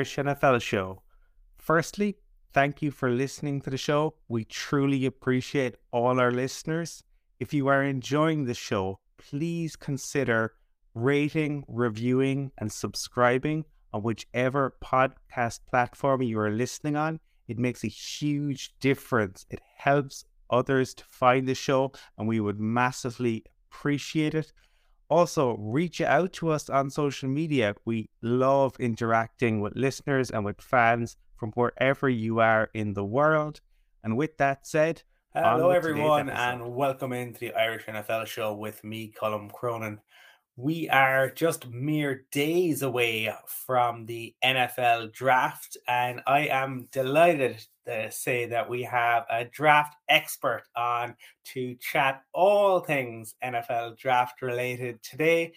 Irish NFL show. Firstly, thank you for listening to the show. We truly appreciate all our listeners. If you are enjoying the show, please consider rating, reviewing, and subscribing on whichever podcast platform you are listening on. It makes a huge difference. It helps others to find the show, and we would massively appreciate it. Also, reach out to us on social media. We love interacting with listeners and with fans from wherever you are in the world. And with that said, hello everyone, and welcome into the Irish NFL show with me, Colm Cronin. We are just mere days away from the NFL draft, and I am delighted say that we have a draft expert on to chat all things NFL draft related today.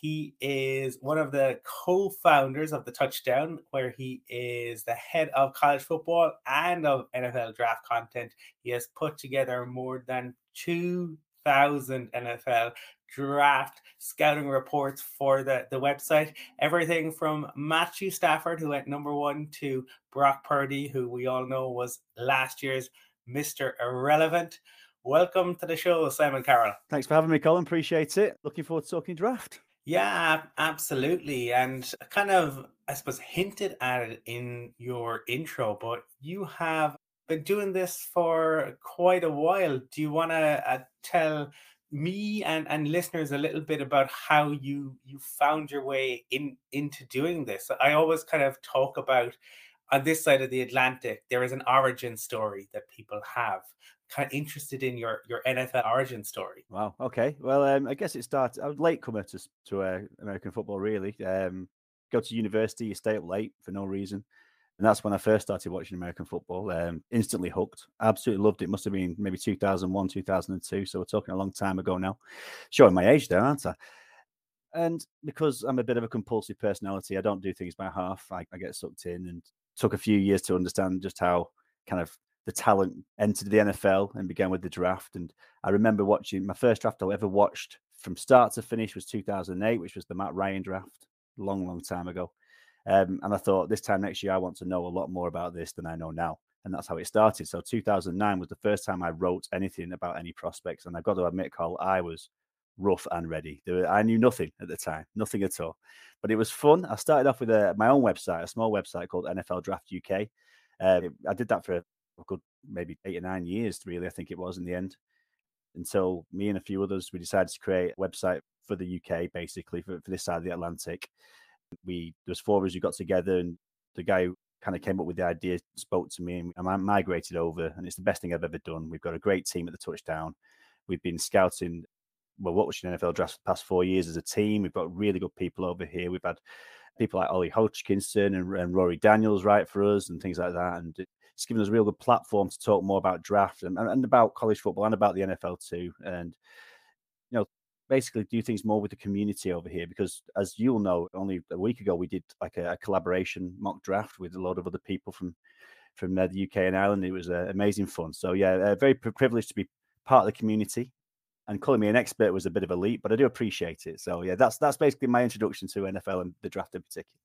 He is one of the co founders of The Touchdown, where he is the head of college football and of NFL draft content. He has put together more than 2,000 NFL draft scouting reports for the, the website. Everything from Matthew Stafford, who went number one, to Brock Purdy, who we all know was last year's Mr. Irrelevant. Welcome to the show, Simon Carroll. Thanks for having me, Colin. Appreciate it. Looking forward to talking draft. Yeah, absolutely. And kind of, I suppose, hinted at it in your intro, but you have been doing this for quite a while. Do you want to uh, tell me and, and listeners a little bit about how you you found your way in into doing this. I always kind of talk about on this side of the Atlantic, there is an origin story that people have. Kind of interested in your your NFL origin story. Wow. Okay. Well, um, I guess it started. I was late comer to to uh, American football. Really, um, go to university, you stay up late for no reason. And that's when I first started watching American football. Um, instantly hooked. Absolutely loved it. Must have been maybe 2001, 2002. So we're talking a long time ago now. Showing my age there, aren't I? And because I'm a bit of a compulsive personality, I don't do things by half. I, I get sucked in and took a few years to understand just how kind of the talent entered the NFL and began with the draft. And I remember watching my first draft I ever watched from start to finish was 2008, which was the Matt Ryan draft, long, long time ago. Um, and I thought this time next year, I want to know a lot more about this than I know now. And that's how it started. So 2009 was the first time I wrote anything about any prospects. And I've got to admit, Cole, I was rough and ready. Were, I knew nothing at the time, nothing at all. But it was fun. I started off with a, my own website, a small website called NFL Draft UK. Uh, I did that for a good maybe eight or nine years, really, I think it was in the end. Until me and a few others, we decided to create a website for the UK, basically, for, for this side of the Atlantic we there was four of us who got together, and the guy kind of came up with the idea spoke to me, and I migrated over, and it's the best thing I've ever done. We've got a great team at the touchdown. We've been scouting, well, watching NFL drafts for the past four years as a team. We've got really good people over here. We've had people like Ollie Hodgkinson and, and Rory Daniels right for us, and things like that, and it's given us a real good platform to talk more about draft and, and about college football and about the NFL too. And basically do things more with the community over here because as you'll know only a week ago we did like a, a collaboration mock draft with a lot of other people from from uh, the uk and ireland. It was uh, amazing fun. So yeah uh, very privileged to be part of the community. And calling me an expert was a bit of a leap but i do appreciate it. So yeah that's that's basically my introduction to nfl and the draft in particular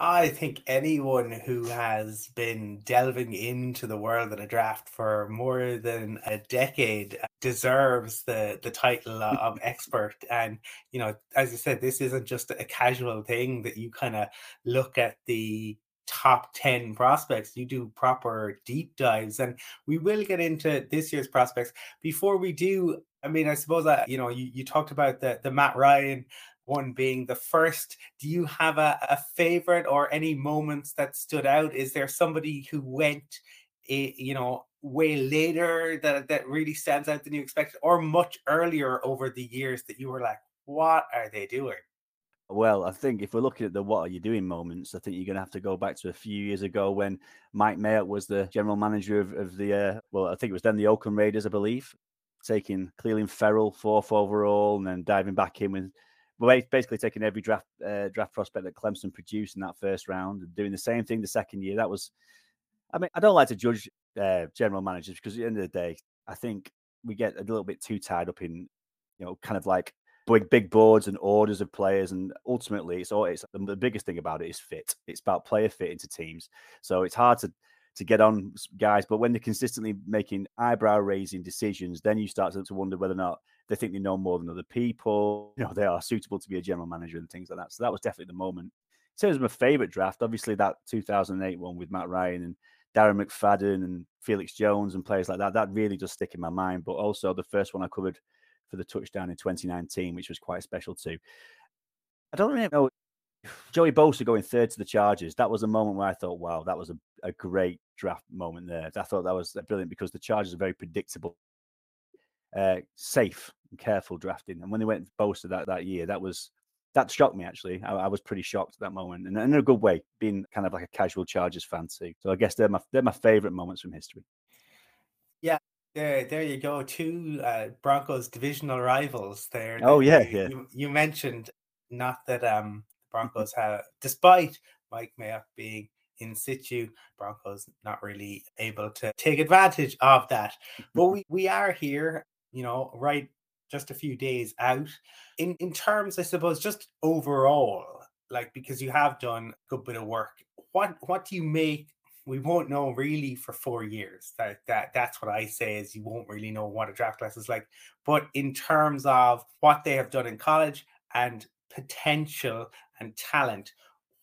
I think anyone who has been delving into the world of the draft for more than a decade deserves the the title of expert. And you know, as you said, this isn't just a casual thing that you kind of look at the top 10 prospects. You do proper deep dives. And we will get into this year's prospects. Before we do i mean i suppose that you know you, you talked about the the matt ryan one being the first. Do you have a, a favorite or any moments that stood out? Is there somebody who went, eh, you know, way later that that really stands out than you expected, or much earlier over the years that you were like, what are they doing? Well, I think if we're looking at the what are you doing moments, I think you're going to have to go back to a few years ago when Mike Mayock was the general manager of, of the, uh, well, I think it was then the Oakland Raiders, I believe, taking Clelin Ferrell fourth overall and then diving back in with basically taking every draft uh, draft prospect that Clemson produced in that first round and doing the same thing the second year. That was, I mean, I don't like to judge uh, general managers because at the end of the day, I think we get a little bit too tied up in, you know, kind of like big big boards and orders of players, and ultimately, it's all it's the biggest thing about it is fit. It's about player fit into teams. So it's hard to to get on guys, but when they're consistently making eyebrow raising decisions, then you start to wonder whether or not they think they know more than other people. You know, they are suitable to be a general manager and things like that. So that was definitely the moment. In terms of my favorite draft, obviously that 2008 one with Matt Ryan and Darren McFadden and Felix Jones and players like that, that really does stick in my mind. But also the first one I covered for the touchdown in 2019, which was quite special too. I don't really know. Joey Bosa going third to the Chargers. That was a moment where I thought, wow, that was a, a great draft moment there. I thought that was brilliant because the Chargers are very predictable, uh, safe careful drafting. And when they went Bosa that, that year, that was that shocked me actually. I, I was pretty shocked at that moment, and in a good way, being kind of like a casual Chargers fan too. So I guess they're my they're my favorite moments from history. Yeah, there, there you go. Two uh, Broncos divisional rivals there. Oh yeah, you, yeah. You, you, mentioned not that um Broncos have, despite Mike Mayock being in situ, Broncos not really able to take advantage of that. But we, we are here, you know, right just a few days out. In in terms, I suppose, just overall, like because you have done a good bit of work. What what do you make we won't know really for four years. That that that's what I say is you won't really know what a draft class is like. But in terms of what they have done in college and potential and talent,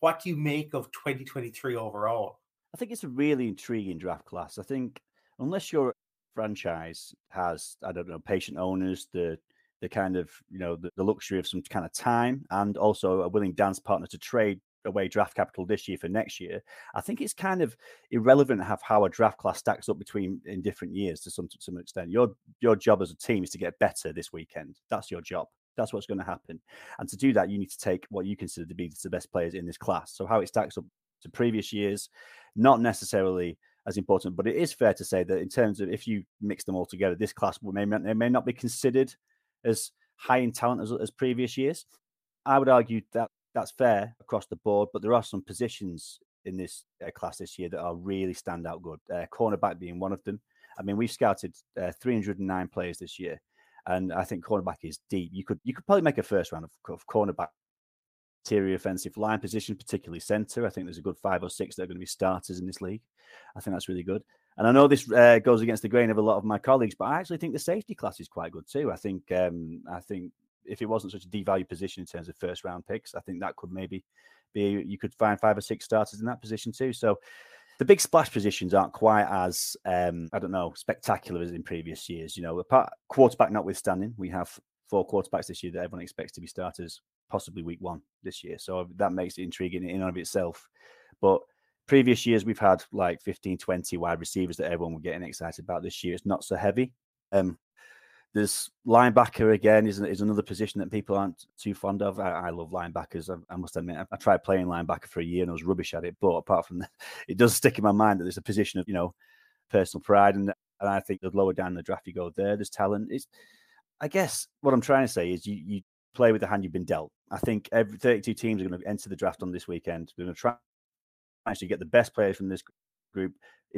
what do you make of 2023 overall? I think it's a really intriguing draft class. I think unless your franchise has, I don't know, patient owners, the the kind of you know the, the luxury of some kind of time and also a willing dance partner to trade away draft capital this year for next year, I think it's kind of irrelevant to have how a draft class stacks up between in different years to some to some extent. Your your job as a team is to get better this weekend. That's your job. That's what's going to happen. And to do that, you need to take what you consider to be the best players in this class. So how it stacks up to previous years, not necessarily as important, but it is fair to say that in terms of if you mix them all together, this class may may, may not be considered as high in talent as, as previous years. I would argue that that's fair across the board, but there are some positions in this uh, class this year that are really stand out good. Uh, cornerback being one of them. I mean, we've scouted uh, 309 players this year, and I think cornerback is deep. You could you could probably make a first round of, of cornerback interior offensive line position, particularly center. I think there's a good five or six that are going to be starters in this league. I think that's really good. And I know this uh, goes against the grain of a lot of my colleagues, but I actually think the safety class is quite good too. I think um, I think if it wasn't such a devalued position in terms of first round picks, I think that could maybe be you could find five or six starters in that position too. So the big splash positions aren't quite as um, I don't know spectacular as in previous years. You know, apart quarterback notwithstanding, we have four quarterbacks this year that everyone expects to be starters, possibly week one this year. So that makes it intriguing in and of itself. But previous years we've had like 15 20 wide receivers that everyone were getting excited about this year it's not so heavy um there's linebacker again is, is another position that people aren't too fond of. I, I love linebackers. I, I, must admit, I, I, tried playing linebacker for a year and I was rubbish at it. But apart from that, it does stick in my mind that there's a position of you know personal pride, and, and I think the lower down the draft you go, there, there's talent. It's, I guess what I'm trying to say is you you play with the hand you've been dealt. I think every 32 teams are going to enter the draft on this weekend. They're going to try actually get the best players from this group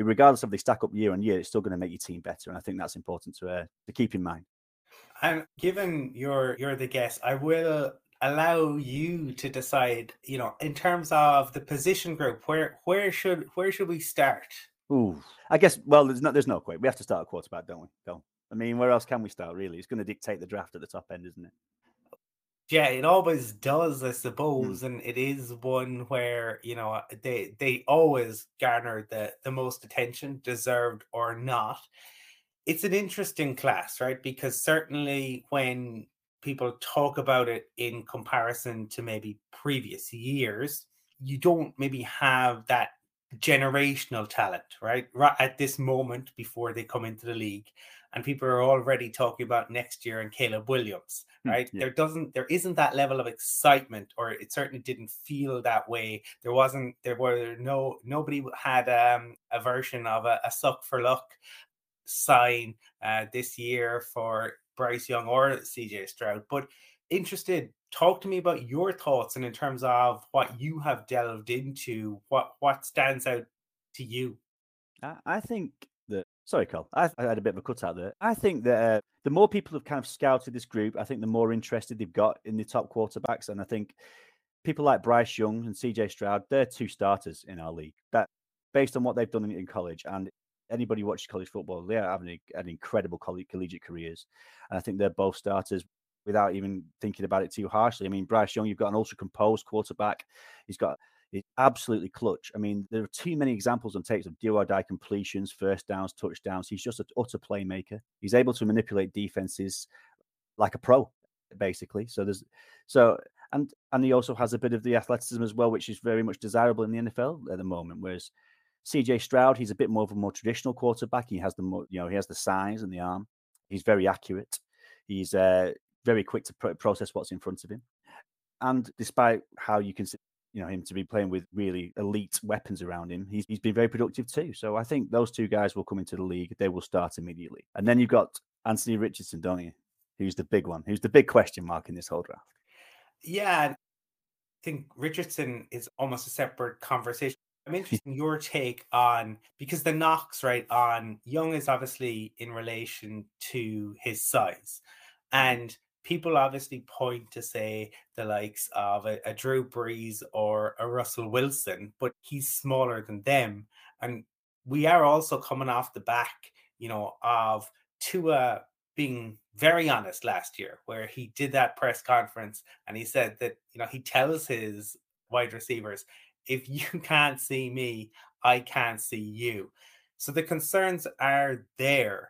regardless of they stack up year on year, it's still going to make your team better. And I think that's important to uh, to keep in mind. And given you're you're the guest, I will allow you to decide. You know, in terms of the position group, where where should where should we start? Ooh, I guess. Well, there's no there's no quick. We have to start a quarterback, don't we? Don't. I mean, where else can we start? Really, it's going to dictate the draft at the top end, isn't it? Yeah, it always does, I suppose, mm. and it is one where you know they they always garner the the most attention, deserved or not. It's an interesting class, right? Because certainly when people talk about it in comparison to maybe previous years, you don't maybe have that generational talent, right? Right at this moment before they come into the league and people are already talking about next year and Caleb Williams, hmm, right? Yeah. There doesn't, there isn't that level of excitement, or it certainly didn't feel that way. There wasn't, there were no, nobody had um, a version of a, a suck for luck sign uh, this year for Bryce Young or CJ Stroud. But interested, talk to me about your thoughts and in terms of what you have delved into, what what stands out to you. I think. Sorry, Cole. I, I had a bit of a cutout there. I think that uh, the more people have kind of scouted this group, I think the more interested they've got in the top quarterbacks. And I think people like Bryce Young and CJ Stroud, they're two starters in our league. That based on what they've done in, in college and anybody watches college football, they are having an incredible collegiate careers. And I think they're both starters without even thinking about it too harshly. I mean, Bryce Young, you've got an ultra composed quarterback. He's got He's absolutely clutch. I mean, there are too many examples on tapes of do or die completions, first downs, touchdowns. He's just an utter playmaker. He's able to manipulate defenses like a pro, basically. So there's so and and he also has a bit of the athleticism as well, which is very much desirable in the NFL at the moment. Whereas CJ Stroud, he's a bit more of a more traditional quarterback. He has the more, you know, he has the size and the arm. He's very accurate. He's uh, very quick to process what's in front of him. And despite how you can you know him to be playing with really elite weapons around him, he's he's been very productive too. So I think those two guys will come into the league. They will start immediately. And then you've got Anthony Richardson, don't you? Who's the big one? Who's the big question mark in this whole draft? Yeah, I think Richardson is almost a separate conversation. I'm interested in your take on because the knocks right on Young is obviously in relation to his size, mm-hmm. and people obviously point to say the likes of a, a, Drew Brees or a Russell Wilson, but he's smaller than them. And we are also coming off the back, you know, of Tua being very honest last year, where he did that press conference and he said that, you know, he tells his wide receivers, if you can't see me, I can't see you. So the concerns are there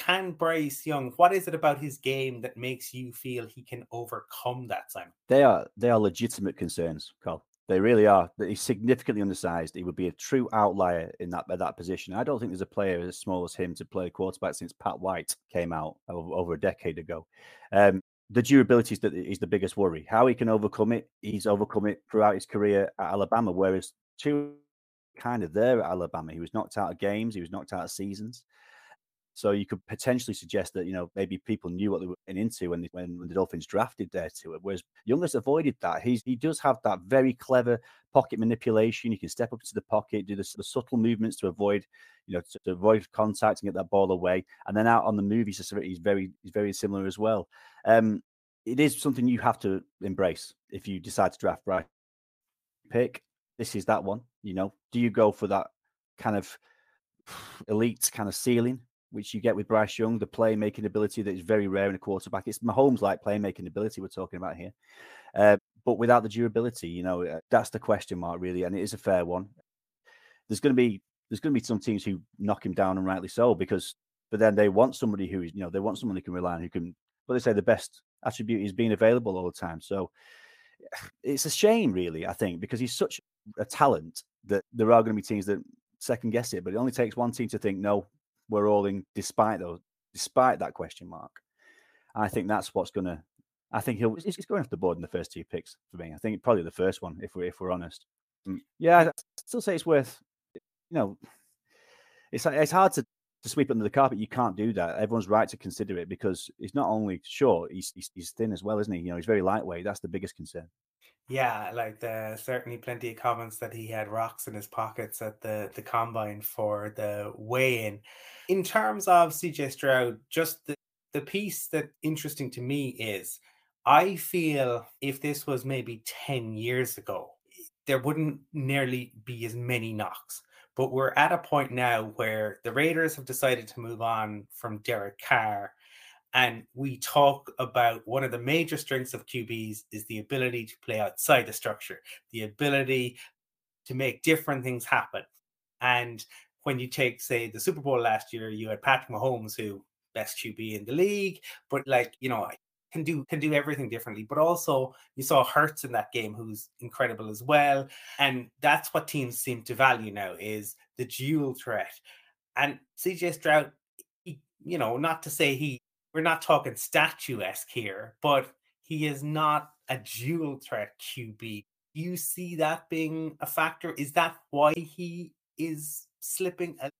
can Bryce Young, what is it about his game that makes you feel he can overcome that, Simon? They are they are legitimate concerns, Carl. They really are. He's significantly undersized. He would be a true outlier in that that position. I don't think there's a player as small as him to play quarterback since Pat White came out over, over a decade ago. Um, the durability is the, is the biggest worry. How he can overcome it, he's overcome it throughout his career at Alabama, whereas Tua kind of there at Alabama. He was knocked out of games, he was knocked out of seasons. So you could potentially suggest that you know maybe people knew what they were into when they, when, the Dolphins drafted there to it. Whereas Young's avoided that. He's he does have that very clever pocket manipulation. He can step up into the pocket, do the, the subtle movements to avoid you know to, to, avoid contact and get that ball away. And then out on the move, he's he's very he's very similar as well. Um, it is something you have to embrace if you decide to draft right pick. This is that one. You know, do you go for that kind of elite kind of ceiling which you get with Bryce Young, the playmaking ability that is very rare in a quarterback. It's Mahomes like playmaking ability we're talking about here, uh, but without the durability, you know, uh, that's the question mark really, and it is a fair one. There's going to be there's going to be some teams who knock him down, and rightly so, because but then they want somebody who is you know they want someone they can rely on who can. But they say the best attribute is being available all the time. So it's a shame, really, I think, because he's such a talent that there are going to be teams that second guess it. But it only takes one team to think, no, we're all in despite those despite that question mark. I think that's what's going to. I think he'll. He's going off the board in the first two picks for me. I think probably the first one, if we're if we're honest. Mm, yeah, I still say it's worth. You know, it's it's hard to to sweep under the carpet. You can't do that. Everyone's right to consider it because he's not only short, he's, he's he's thin as well, isn't he? You know, he's very lightweight. That's the biggest concern. Yeah, like the certainly plenty of comments that he had rocks in his pockets at the the combine for the weigh-in. In terms of CJ Stroud, just the, the piece that interesting to me is I feel if this was maybe 10 years ago, there wouldn't nearly be as many knocks. But we're at a point now where the Raiders have decided to move on from Derek Carr and we talk about one of the major strengths of QBs is the ability to play outside the structure, the ability to make different things happen. And when you take, say, the Super Bowl last year, you had Patrick Mahomes, who best QB in the league, but like you know, can do can do everything differently. But also, you saw Hurts in that game, who's incredible as well. And that's what teams seem to value now is the dual threat. And CJ Stroud, he, you know, not to say he we're not talking statuesque here, but he is not a dual threat QB. Do you see that being a factor? Is that why he is slipping, at,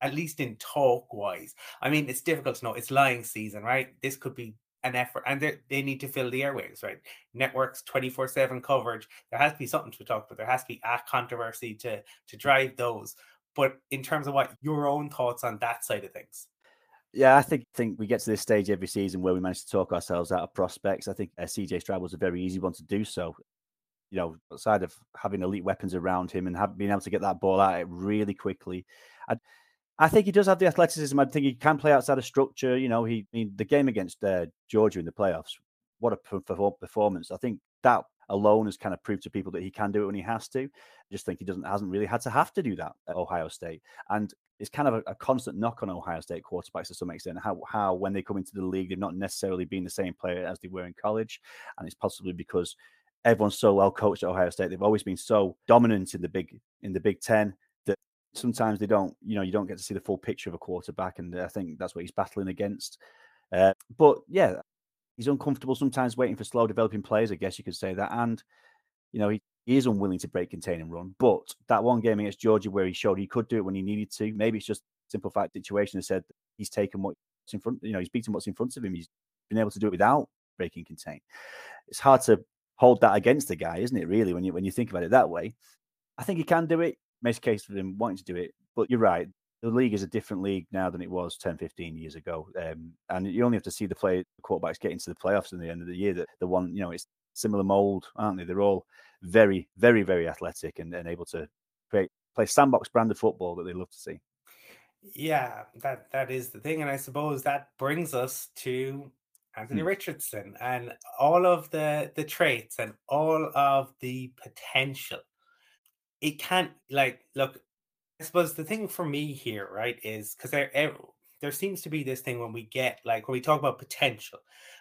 at least in talk wise? I mean, it's difficult to know. It's lying season, right? This could be an effort, and they need to fill the airwaves, right? Networks, twenty four seven coverage. There has to be something to talk about. There has to be a controversy to to drive those. But in terms of what your own thoughts on that side of things. Yeah, I think think we get to this stage every season where we manage to talk ourselves out of prospects. I think uh, CJ Stroud was a very easy one to do so. You know, outside of having elite weapons around him and have, being able to get that ball out really quickly, I, I think he does have the athleticism. I think he can play outside of structure. You know, he I mean, the game against uh, Georgia in the playoffs, what a performance! I think that alone has kind of proved to people that he can do it when he has to. I just think he doesn't hasn't really had to have to do that at Ohio State. And it's kind of a, a, constant knock on Ohio State quarterbacks to some extent. How how when they come into the league, they've not necessarily been the same player as they were in college, and it's possibly because everyone's so well coached at Ohio State. They've always been so dominant in the big in the Big Ten that sometimes they don't, you know, you don't get to see the full picture of a quarterback, and I think that's what he's battling against. Uh, but yeah, he's uncomfortable sometimes waiting for slow developing players. I guess you could say that, and you know he he is unwilling to break, contain, and run. But that one game against Georgia where he showed he could do it when he needed to, maybe it's just simple fact situation and said he's taken what's in front, you know, he's beaten what's in front of him. He's been able to do it without breaking contain. It's hard to hold that against the guy, isn't it? Really, when you when you think about it that way, I think he can do it. Makes case for him wanting to do it. But you're right. The league is a different league now than it was 10, 15 years ago. Um, and you only have to see the play the quarterbacks getting to the playoffs in the end of the year. That the one, you know, it's similar mold, aren't they? They're all very, very, very athletic and, and able to create play sandbox brand of football that they love to see. Yeah, that that is the thing, and I suppose that brings us to Anthony hmm. Richardson and all of the the traits and all of the potential. It can't like look. I suppose the thing for me here, right, is because there there seems to be this thing when we get like when we talk about potential,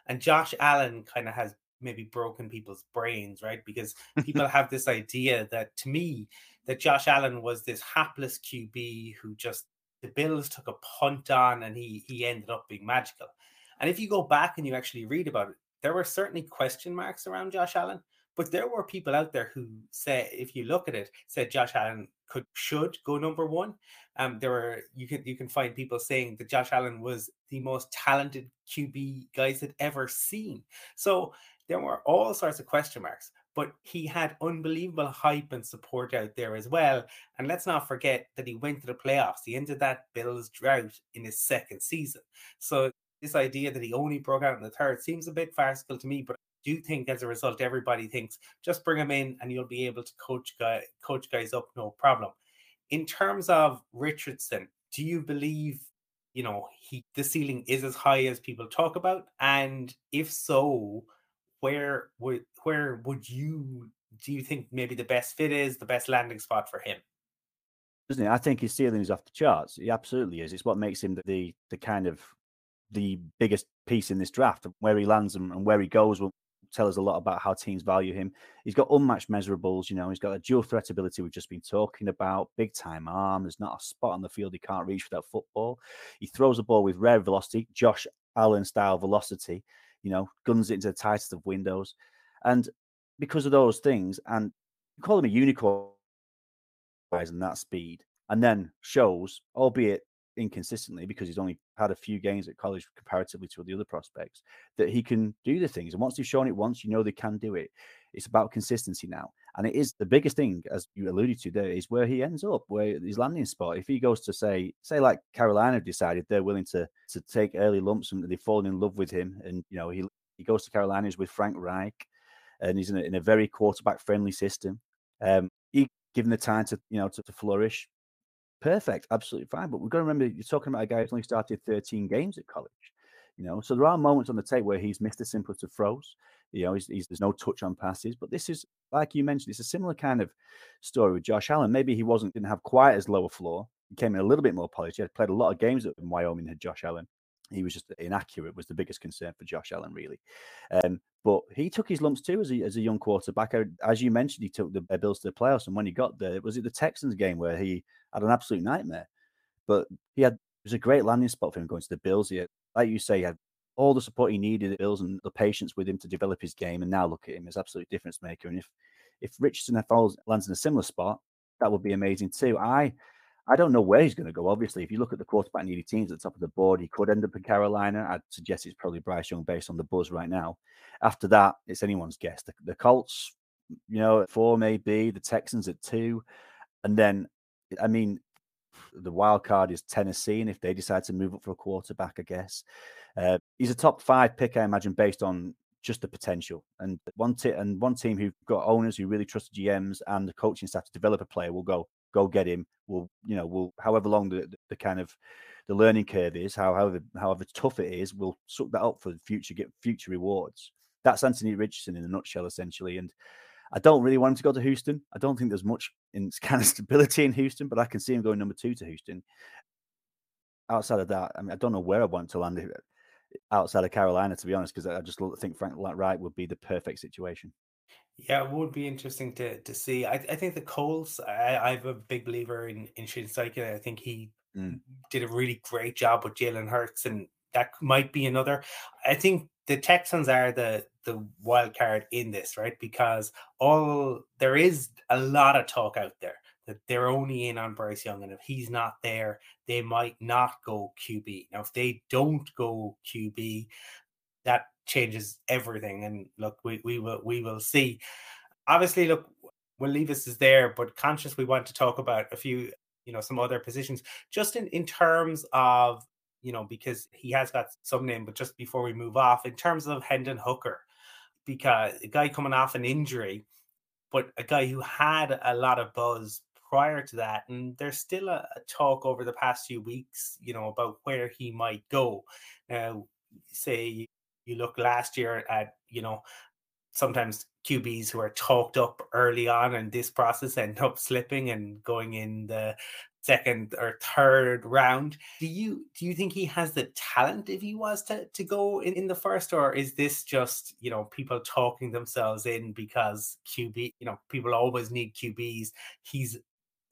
and Josh Allen kind of has maybe broken people's brains, right? Because people have this idea that to me, that Josh Allen was this hapless QB who just the Bills took a punt on and he he ended up being magical. And if you go back and you actually read about it, there were certainly question marks around Josh Allen, but there were people out there who said, if you look at it, said Josh Allen could should go number one. Um, there were you can you can find people saying that Josh Allen was the most talented QB guys had ever seen. So there were all sorts of question marks, but he had unbelievable hype and support out there as well. And let's not forget that he went to the playoffs. He ended that Bills drought in his second season. So this idea that he only broke out in the third seems a bit farcical to me, but I do think as a result, everybody thinks just bring him in and you'll be able to coach guy coach guys up, no problem. In terms of Richardson, do you believe you know he the ceiling is as high as people talk about? And if so, where would where would you do you think maybe the best fit is the best landing spot for him? Doesn't it? I think his ceiling is off the charts. He absolutely is. It's what makes him the, the kind of the biggest piece in this draft. Where he lands and, and where he goes will tell us a lot about how teams value him. He's got unmatched measurables, you know, he's got a dual threat ability we've just been talking about, big time arm. There's not a spot on the field he can't reach without football. He throws the ball with rare velocity, Josh Allen style velocity you know, guns it into the tightest of windows. And because of those things, and you call him a unicorn and that speed, and then shows, albeit inconsistently because he's only had a few games at college comparatively to the other prospects, that he can do the things. And once they've shown it once, you know they can do it. It's about consistency now. And it is the biggest thing, as you alluded to there, is where he ends up, where his landing spot. If he goes to say, say like Carolina decided they're willing to to take early lumps and they've fallen in love with him, and you know, he he goes to Carolina, he's with Frank Reich, and he's in a, in a very quarterback friendly system. Um, he given the time to you know to, to flourish perfect, absolutely fine. But we've got to remember you're talking about a guy who's only started 13 games at college. You know, so there are moments on the tape where he's missed the simpler of throws. You know, he's, he's, there's no touch on passes. But this is, like you mentioned, it's a similar kind of story with Josh Allen. Maybe he wasn't didn't have quite as low a floor. He came in a little bit more polished. He had played a lot of games in Wyoming. Had Josh Allen, he was just inaccurate. Was the biggest concern for Josh Allen, really. Um, but he took his lumps too as a, as a young quarterback. As you mentioned, he took the Bills to the playoffs, and when he got there, was it the Texans game where he had an absolute nightmare? But he had it was a great landing spot for him going to the Bills. He had, like you say, he had all the support he needed at Bills and the patience with him to develop his game. And now look at him as absolute difference maker. And if if Richardson falls, lands in a similar spot, that would be amazing too. I I don't know where he's going to go. Obviously, if you look at the quarterback needy teams at the top of the board, he could end up in Carolina. I'd suggest it's probably Bryce Young based on the buzz right now. After that, it's anyone's guess. The, the Colts, you know, at four maybe, the Texans at two. And then, I mean, the wild card is Tennessee, and if they decide to move up for a quarterback, I guess uh, he's a top five pick, I imagine, based on just the potential. And one t- and one team who've got owners who really trust GMs and the coaching staff to develop a player will go go get him. We'll, you know? we'll however long the, the kind of the learning curve is, however however tough it is, we'll suck that up for future get future rewards. That's Anthony Richardson in a nutshell, essentially. And I don't really want him to go to Houston. I don't think there's much in kind of stability in Houston, but I can see him going number two to Houston. Outside of that, I mean, I don't know where I want to land it outside of Carolina, to be honest, because I just think Frank Reich would be the perfect situation. Yeah, it would be interesting to to see. I, I think the Colts. I, I'm a big believer in in Shane Steichen. I think he mm. did a really great job with Jalen Hurts, and that might be another. I think the Texans are the the wild card in this, right? Because all there is a lot of talk out there that they're only in on Bryce Young, and if he's not there, they might not go QB. Now, if they don't go QB, that changes everything. And look, we, we will we will see. Obviously, look, Will Levis is there, but conscious we want to talk about a few, you know, some other positions, just in in terms of you know, because he has got some name, but just before we move off, in terms of Hendon Hooker, because a guy coming off an injury, but a guy who had a lot of buzz prior to that. And there's still a, a, talk over the past few weeks, you know, about where he might go. Now, say you look last year at, you know, sometimes QBs who are talked up early on in this process end up slipping and going in the second or third round. Do you do you think he has the talent if he was to, to go in, in the first, or is this just you know people talking themselves in because QB, you know, people always need QBs. He's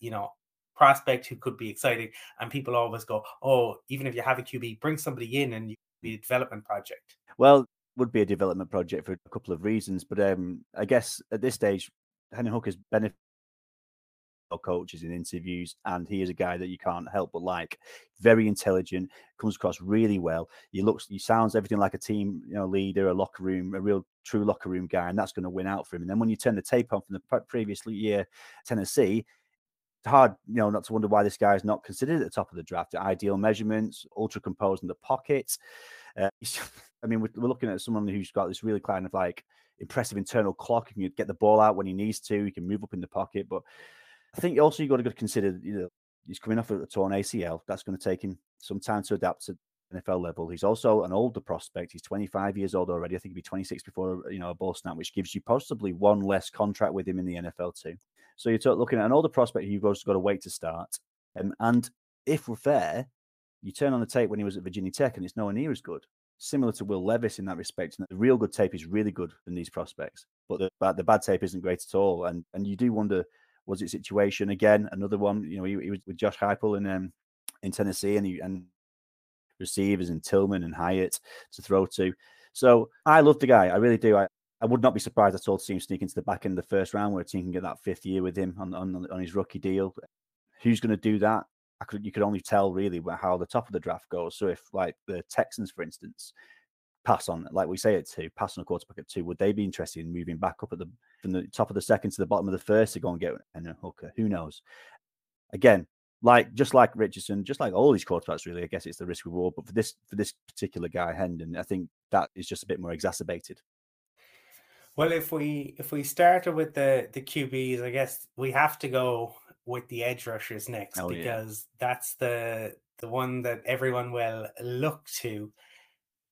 you know, prospect who could be exciting. And people always go, oh, even if you have a QB, bring somebody in and you be a development project. Well, would be a development project for a couple of reasons, but um, I guess at this stage, Hendon Hooker has benefited coaches in interviews, and he is a guy that you can't help but like. Very intelligent, comes across really well. He looks, he sounds everything like a team, you know, leader, a locker room, a real true locker room guy, and that's going to win out for him. And then when you turn the tape on from the previous year, Tennessee, it's hard, you know, not to wonder why this guy is not considered at the top of the draft. Ideal measurements, ultra composed in the pocket. Uh, I mean, we're, looking at someone who's got this really kind of like impressive internal clock. He can get the ball out when he needs to. He can move up in the pocket. But I think also you've got to consider, you know, he's coming off of a torn ACL. That's going to take him some time to adapt to NFL level. He's also an older prospect. He's 25 years old already. I think he'll be 26 before you know a ball snap, which gives you possibly one less contract with him in the NFL too. So you're looking at an older prospect who you've also got to wait to start. Um, and if we're fair, you turn on the tape when he was at Virginia Tech and it's nowhere near as good. Similar to Will Levis in that respect. And the real good tape is really good in these prospects, but the, but the bad tape isn't great at all. And and you do wonder, was it situation again? Another one, you know, he, he was with Josh Heupel in um, in Tennessee, and he and receivers and Tillman and Hyatt to throw to. So I love the guy. I really do. I, I would not be surprised at all to see him sneak into the back end of the first round where a team can get that fifth year with him on, on, on his rookie deal. Who's going to do that? I could, you could only tell really how the top of the draft goes. So if like the Texans, for instance, pass on, like we say it to pass on a quarterback at two, would they be interested in moving back up at the from the top of the second to the bottom of the first to go and get a hooker? Who knows? Again, like just like Richardson, just like all these quarterbacks, really. I guess it's the risk reward, but for this for this particular guy, Hendon, I think that is just a bit more exacerbated. Well, if we if we started with the the QBs, I guess we have to go with the edge rushers next oh, because yeah. that's the the one that everyone will look to.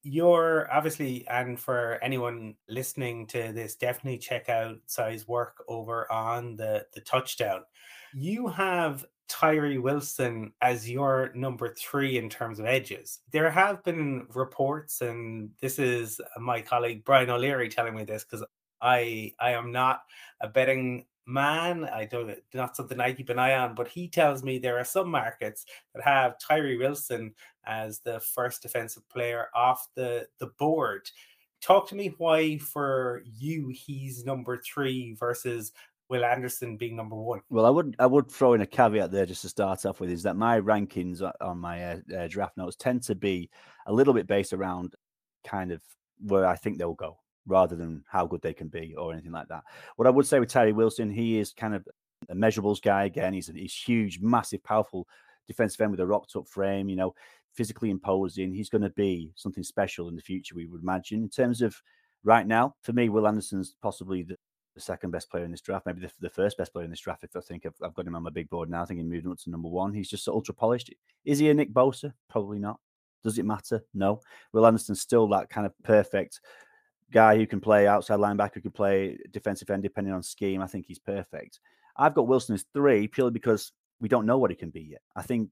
You're obviously, and for anyone listening to this, definitely check out Si's work over on the the touchdown. You have Tyree Wilson as your number three in terms of edges. There have been reports, and this is my colleague Brian O'Leary telling me this because I I am not a betting man. I don't not something I keep an eye on, but he tells me there are some markets that have Tyree Wilson as the first defensive player off the the board. Talk to me why for you he's number three versus Will Anderson being number one. Well, I would I would throw in a caveat there just to start off with is that my rankings on my uh, uh, draft notes tend to be a little bit based around kind of where I think they'll go rather than how good they can be or anything like that. What I would say with Tyree Wilson, he is kind of a measurables guy again. He's a, he's huge, massive, powerful defensive end with a rocked up frame, you know, physically imposing. He's going to be something special in the future, we would imagine. In terms of right now, for me, Will Anderson's possibly the, the second best player in this draft, maybe the, the, first best player in this draft. If I think I've, I've got him on my big board now, I think he moved up to number one. He's just ultra polished. Is he a Nick Bosa? Probably not. Does it matter? No. Will Anderson's still that kind of perfect guy who can play outside linebacker, who can play defensive end depending on scheme. I think he's perfect. I've got Wilson as three purely because we don't know what he can be yet. I think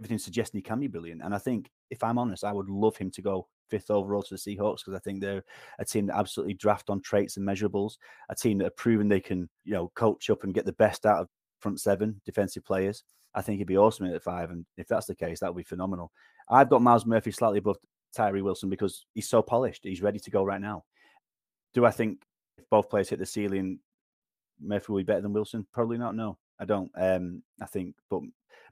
everything suggesting he can be brilliant. And I think, if I'm honest, I would love him to go fifth overall to the Seahawks because I think they're a team that absolutely draft on traits and measurables, a team that have proven they can, you know, coach up and get the best out of front seven defensive players. I think he'd be awesome at five. And if that's the case, that would be phenomenal. I've got Myles Murphy slightly above Tyree Wilson because he's so polished. He's ready to go right now. Do I think if both players hit the ceiling, Murphy will be better than Wilson? Probably not. No, I don't. Um, I think, but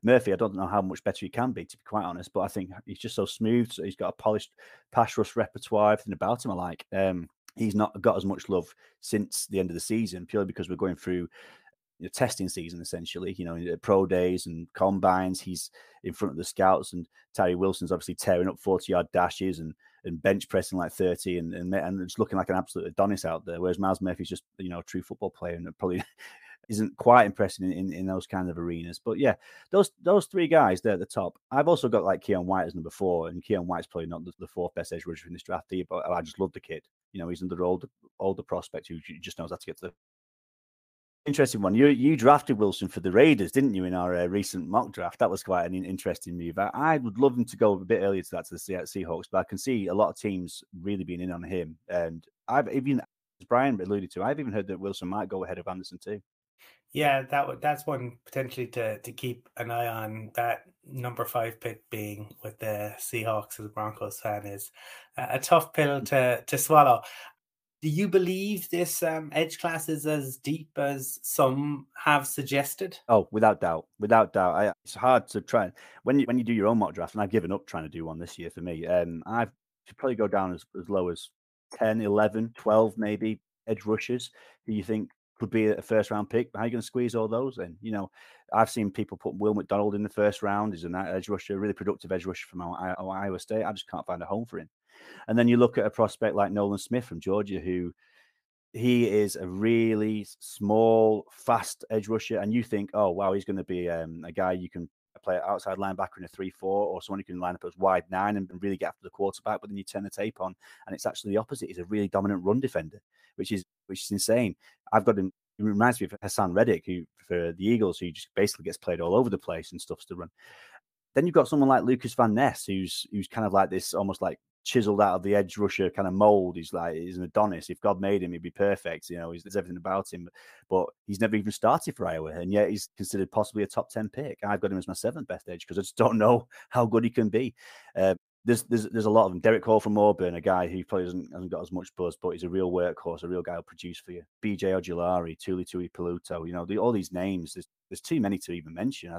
Murphy, I don't know how much better he can be, to be quite honest. But I think he's just so smooth. So he's got a polished pass rush repertoire. Everything about him I like. Um, he's not got as much love since the end of the season, purely because we're going through know, testing season essentially. You know, pro days and combines. He's in front of the scouts, and Tyree Wilson's obviously tearing up forty yard dashes and and bench pressing like thirty, and and, and it's looking like an absolute Adonis out there. Whereas Myles Murphy's just you know a true football player and probably. isn't quite impressive in, in, in, those kind of arenas. But yeah, those those three guys, they're at the top. I've also got like Keion White as number four, and Keion White's probably not the, the fourth best edge rusher in this draft either, but I just love the kid. You know, he's another older older prospect who just knows how to get to the Interesting one. You you drafted Wilson for the Raiders, didn't you, in our uh, recent mock draft? That was quite an interesting move. I, I, would love him to go a bit earlier to that to the Seahawks, but I can see a lot of teams really being in on him. And I've even, as Brian alluded to, I've even heard that Wilson might go ahead of Anderson too. Yeah, that would that's one potentially to to keep an eye on. That number five pick being with the Seahawks as a Broncos fan is a tough pill to to swallow do you believe this um, edge class is as deep as some have suggested? Oh, without doubt, without doubt. I, it's hard to try when you when you do your own mock draft, and I've given up trying to do one this year for me. Um, I've should probably go down as, as low as 10, 11, 12 maybe edge rushers who you think could be a first round pick. How are you going to squeeze all those in? You know, I've seen people put Will McDonald in the first round. He's an edge rusher, really productive edge rusher from Iowa State. I just can't find a home for him. And then you look at a prospect like Nolan Smith from Georgia, who he is a really small, fast edge rusher, and you think, oh wow, he's going to be um, a guy you can play outside linebacker in a three-four, or someone who can line up as wide nine and really get after the quarterback. But then you turn the tape on, and it's actually the opposite. He's a really dominant run defender, which is which is insane. I've got him. It reminds me of Haason Reddick, who for the Eagles, who just basically gets played all over the place and stuffs to run. Then you've got someone like Lucas Van Ness, who's who's kind of like this, almost like chiseled out of the edge rusher kind of mold. He's like he's an Adonis. If God made him, he'd be perfect. You know, there's everything about him. But he's never even started for Iowa, and yet he's considered possibly a top ten pick. I've got him as my seventh best edge because I just don't know how good he can be. Uh, there's, there's there's a lot of them. Derick Hall from Auburn, a guy who probably doesn't hasn't got as much buzz, but he's a real workhorse, a real guy who'll produce for you. BJ Ojulari, Tuli Tui Tuipulotu, you know, the, all these names. There's there's too many to even mention.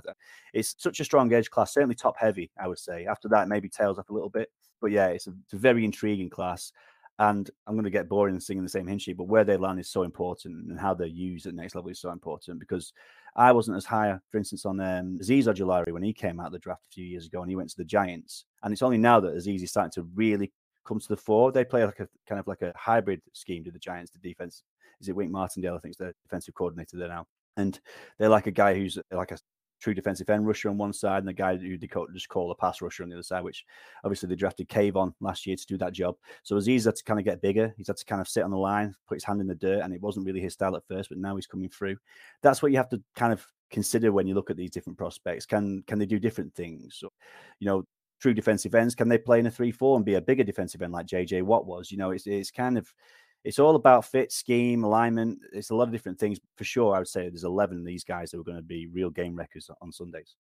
It's such a strong edge class, certainly top heavy, I would say. After that, maybe tails up a little bit. But yeah, it's a, it's a very intriguing class. And I'm going to get boring and singing the same hint sheet, but where they land is so important and how they're used at next level is so important because I wasn't as high, for instance, on um, Azeez Ojulari when he came out of the draft a few years ago and he went to the Giants. And it's only now that Azeez is starting to really come to the fore. They play like a kind of like a hybrid scheme to the Giants, the defense. Is it Wink Martindale? I think is the defensive coordinator there now and they're like a guy who's like a true defensive end rusher on one side and the guy who they just call a pass rusher on the other side, which obviously they drafted Kayvon last year to do that job. So Azeez had to kind of get bigger. He's had to kind of sit on the line, put his hand in the dirt, and it wasn't really his style at first, but now he's coming through. That's what you have to kind of consider when you look at these different prospects. Can can they do different things? So, you know, true defensive ends, can they play in a 3-4 and be a bigger defensive end like JJ Watt was? You know, it's it's kind of it's all about fit, scheme, alignment. It's a lot of different things. For sure, I would say there's 11 of these guys that are going to be real game wreckers on Sundays.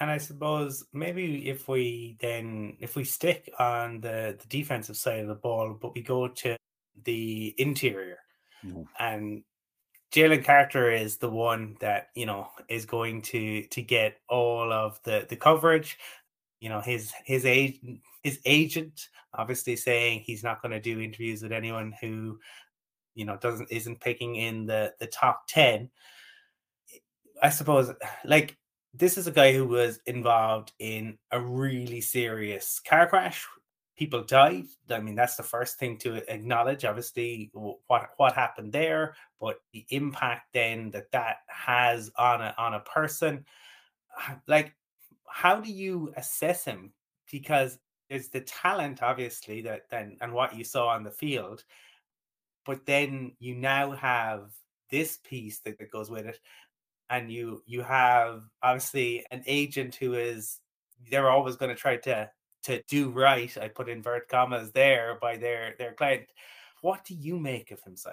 And I suppose maybe if we then, if we stick on the, the defensive side of the ball, but we go to the interior mm. and Jalen Carter is the one that you know is going to to get all of the the coverage you know his his age his agent obviously saying he's not going to do interviews with anyone who you know doesn't isn't picking in the the top 10 i suppose like this is a guy who was involved in a really serious car crash. People died. I mean, that's the first thing to acknowledge. Obviously, what what happened there, but the impact then that that has on a on a person. Like, how do you assess him? Because there's the talent, obviously, that then and what you saw on the field, but then you now have this piece that, that goes with it and you you have obviously an agent who is they're always going to try to to do right i put invert commas there by their their client what do you make of him say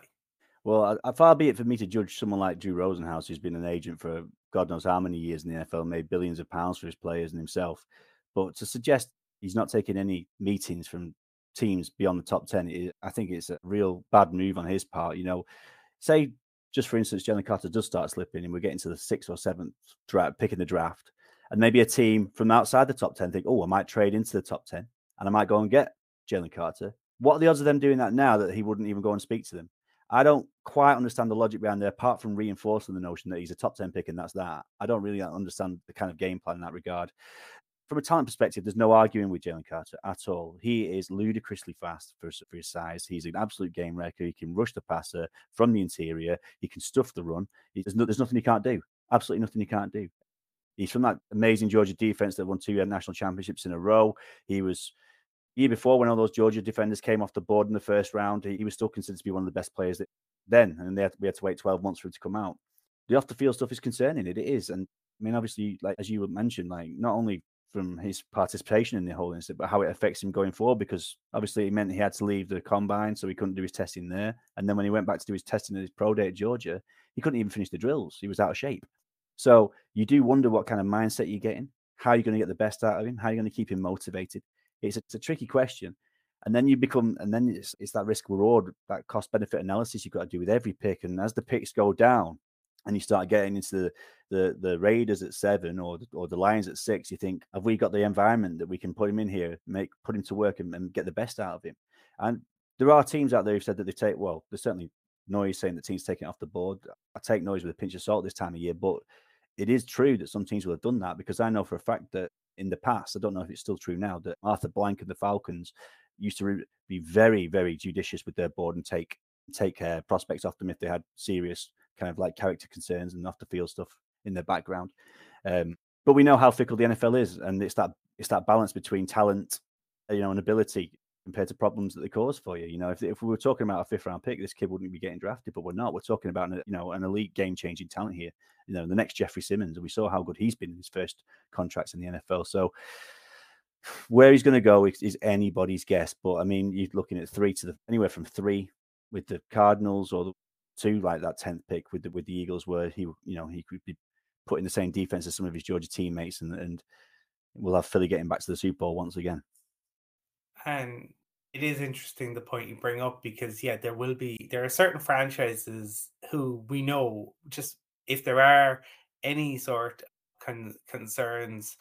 well uh, uh, far be it for me to judge someone like drew rosenhaus who's been an agent for god knows how many years in the nfl made billions of pounds for his players and himself but to suggest he's not taking any meetings from teams beyond the top 10 i think it's a real bad move on his part you know say just for instance, Jalen Carter does start slipping and we're getting to the sixth or seventh draft, picking the draft, and maybe a team from outside the top 10 think, oh, I might trade into the top 10 and I might go and get Jalen Carter. What are the odds of them doing that now that he wouldn't even go and speak to them? I don't quite understand the logic behind there, apart from reinforcing the notion that he's a top 10 pick and that's that. I don't really understand the kind of game plan in that regard from a talent perspective, there's no arguing with Jalen Carter at all. He is ludicrously fast for, for his size. He's an absolute game wrecker. He can rush the passer from the interior. He can stuff the run. He, there's, no, there's nothing he can't do. Absolutely nothing he can't do. He's from that amazing Georgia defense that won two national championships in a row. He was year before when all those Georgia defenders came off the board in the first round. He, he was still considered to be one of the best players that, then, and had, we had to wait 12 months for him to come out. The off the field stuff is concerning. It, it is, and I mean, obviously, like as you mentioned, like not only from his participation in the whole incident, but how it affects him going forward. Because obviously, it meant he had to leave the combine, so he couldn't do his testing there. And then when he went back to do his testing at his pro day at Georgia, he couldn't even finish the drills. He was out of shape. So you do wonder what kind of mindset you're getting, how you're going to get the best out of him, how you're going to keep him motivated. It's a, it's a tricky question. And then you become, and then it's, it's that risk reward, that cost benefit analysis you've got to do with every pick. And as the picks go down, and you start getting into the the, the Raiders at seven or or the Lions at six, you think, have we got the environment that we can put him in here, make put him to work and, and get the best out of him? And there are teams out there who've said that they take well, there's certainly noise saying that teams taking off the board. I take noise with a pinch of salt this time of year, but it is true that some teams will have done that because I know for a fact that in the past, I don't know if it's still true now, that Arthur Blank and the Falcons used to be very, very judicious with their board and take take uh, prospects off them if they had serious kind of like character concerns and off the field stuff in their background. Um, but we know how fickle the NFL is, and it's that it's that balance between talent, you know, and ability compared to problems that they cause for you. You know, if, if we were talking about a fifth round pick, this kid wouldn't be getting drafted, but we're not. We're talking about you know an elite game changing talent here. You know, the next Jeffery Simmons, and we saw how good he's been in his first contracts in the NFL. So where he's going to go is, is, anybody's guess. But I mean, you're looking at three to the anywhere from three with the Cardinals or the two like that tenth pick with the with the Eagles, where he you know he could be put in the same defense as some of his Georgia teammates, and and we'll have Philly getting back to the Super Bowl once again. And it is interesting the point you bring up because yeah, there will be there are certain franchises who we know just if there are any sort con- concerns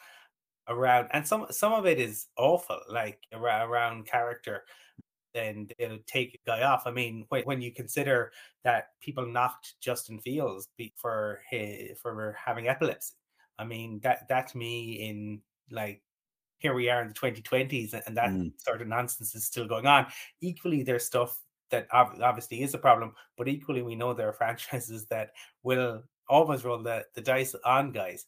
around and some some of it is awful like around, character then they'll take a guy off. I mean, when, when you consider that people knocked Justin Fields for his, for having epilepsy, I mean that that to me in like here we are in the 2020s and that mm. sort of nonsense is still going on. Equally, there's stuff that obviously is a problem, but equally we know there are franchises that will always roll the, the dice on guys.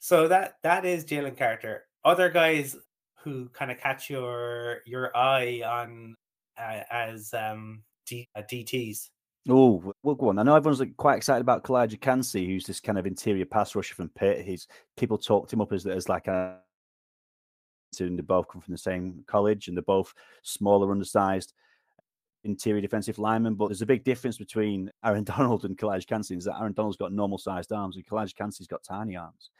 So that that is Jalen Carter. Other guys who kind of catch your your eye on uh, as um, D- uh, DTs. Oh, well, go on. I know everyone's like, quite excited about Calijah Kancey, who's this kind of interior pass rusher from Pitt. He's people talked him up as as like a. And they both come from the same college, and they're both smaller, undersized interior defensive linemen. But there's a big difference between Aaron Donald and Calijah Kancey. Is that Aaron Donald's got normal sized arms, and Calijah Kancey's got tiny arms.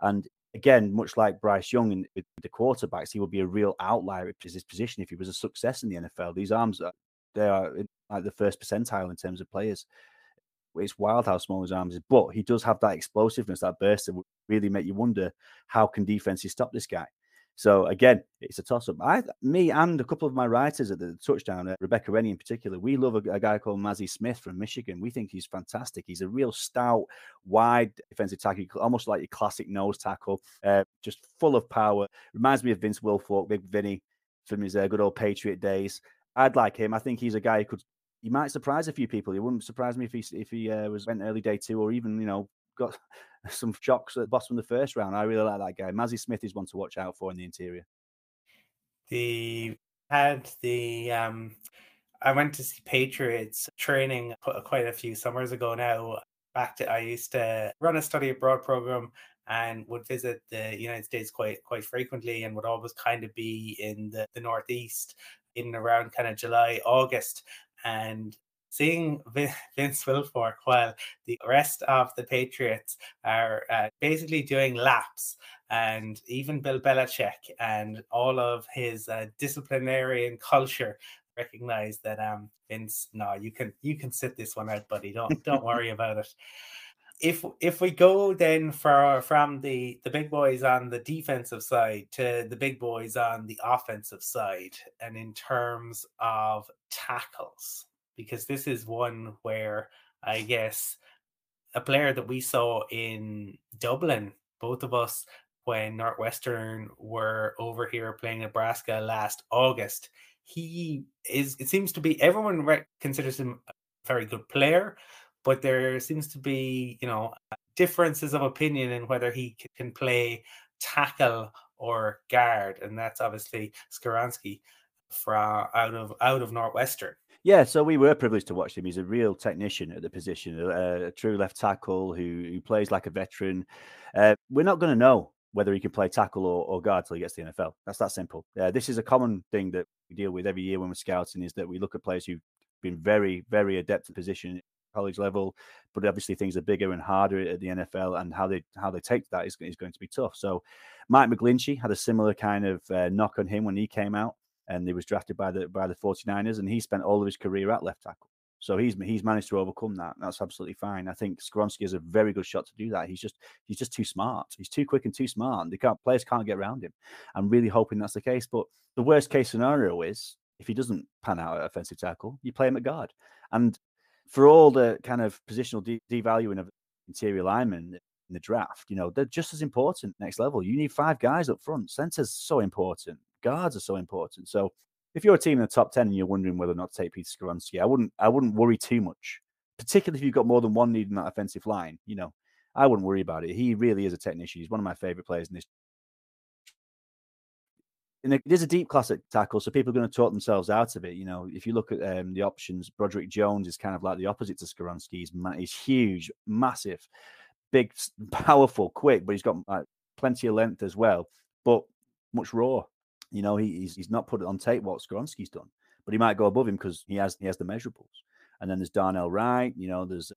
And again, much like Bryce Young and with the quarterbacks, he would be a real outlier in his position if he was a success in the NFL. These arms, are, they are like the first percentile in terms of players. It's wild how small his arms is, but he does have that explosiveness, that burst that would really make you wonder how can defenses stop this guy. So again, it's a toss up. I, me, and a couple of my writers at the touchdown, uh, Rebecca Rennie in particular, we love a, a, guy called Mazi Smith from Michigan. We think he's fantastic. He's a real stout, wide defensive tackle, almost like your classic nose tackle, uh, just full of power. Reminds me of Vince Wilfork, Big Vinny from his uh, good old Patriot days. I'd like him. I think he's a guy who could. He might surprise a few people. He wouldn't surprise me if he if he uh, was went early day two or even you know got some shocks at the bottom of the first round. I really like that guy. Mazi Smith is one to watch out for in the interior. The had the um I went to see Patriots training quite a few summers ago now. Back to I used to run a study abroad program and would visit the United States quite quite frequently and would always kind of be in the, the northeast in around kind of July, August. And seeing Vince Wilfork while the rest of the Patriots are uh, basically doing laps, and even Bill Belichick and all of his uh, disciplinarian culture recognize that um Vince, no, you can you can sit this one out, buddy. Don't don't worry about it. If if we go then for from the the big boys on the defensive side to the big boys on the offensive side, and in terms of tackles, because this is one where I guess a player that we saw in Dublin, both of us, when Northwestern were over here playing Nebraska last August. He is, it seems to be, everyone re- considers him a very good player, but there seems to be, you know, differences of opinion in whether he can play tackle or guard. And that's obviously Skoronski from out of out of Northwestern. Yeah, so we were privileged to watch him. He's a real technician at the position, a, a true left tackle who, who plays like a veteran. Uh, we're not going to know whether he can play tackle or, or guard till he gets to the NFL. That's that simple. Uh, this is a common thing that we deal with every year when we're scouting is that we look at players who've been very, very adept at position college level, but obviously things are bigger and harder at the NFL, and how they how they take that is, is going to be tough. So, Mike McGlinchey had a similar kind of uh, knock on him when he came out and he was drafted by the by the 49ers and he spent all of his career at left tackle. So he's he's managed to overcome that. That's absolutely fine. I think Skoronski has a very good shot to do that. He's just he's just too smart. He's too quick and too smart. The can't, players can't get around him. I'm really hoping that's the case. But the worst case scenario is if he doesn't pan out at offensive tackle, you play him at guard. And for all the kind of positional de- devaluing of interior linemen in the draft, you know, they're just as important next level. You need five guys up front. Center's so important guards are so important. So if you're a team in the top 10 and you're wondering whether or not to take Peter Skoronski, I wouldn't I wouldn't worry too much, particularly if you've got more than one need in that offensive line. You know, I wouldn't worry about it. He really is a technician. He's one of my favorite players in this. And it is a deep classic tackle, so people are going to talk themselves out of it. You know, if you look at um, the options, Broderick Jones is kind of like the opposite to Skoronski. He's, he's huge, massive, big, powerful, quick, but he's got like, plenty of length as well, but much raw. You know, he, he's he's not put it on tape what Skoronski's done, but he might go above him because he has he has the measurables. And then there's Darnell Wright. You know, there's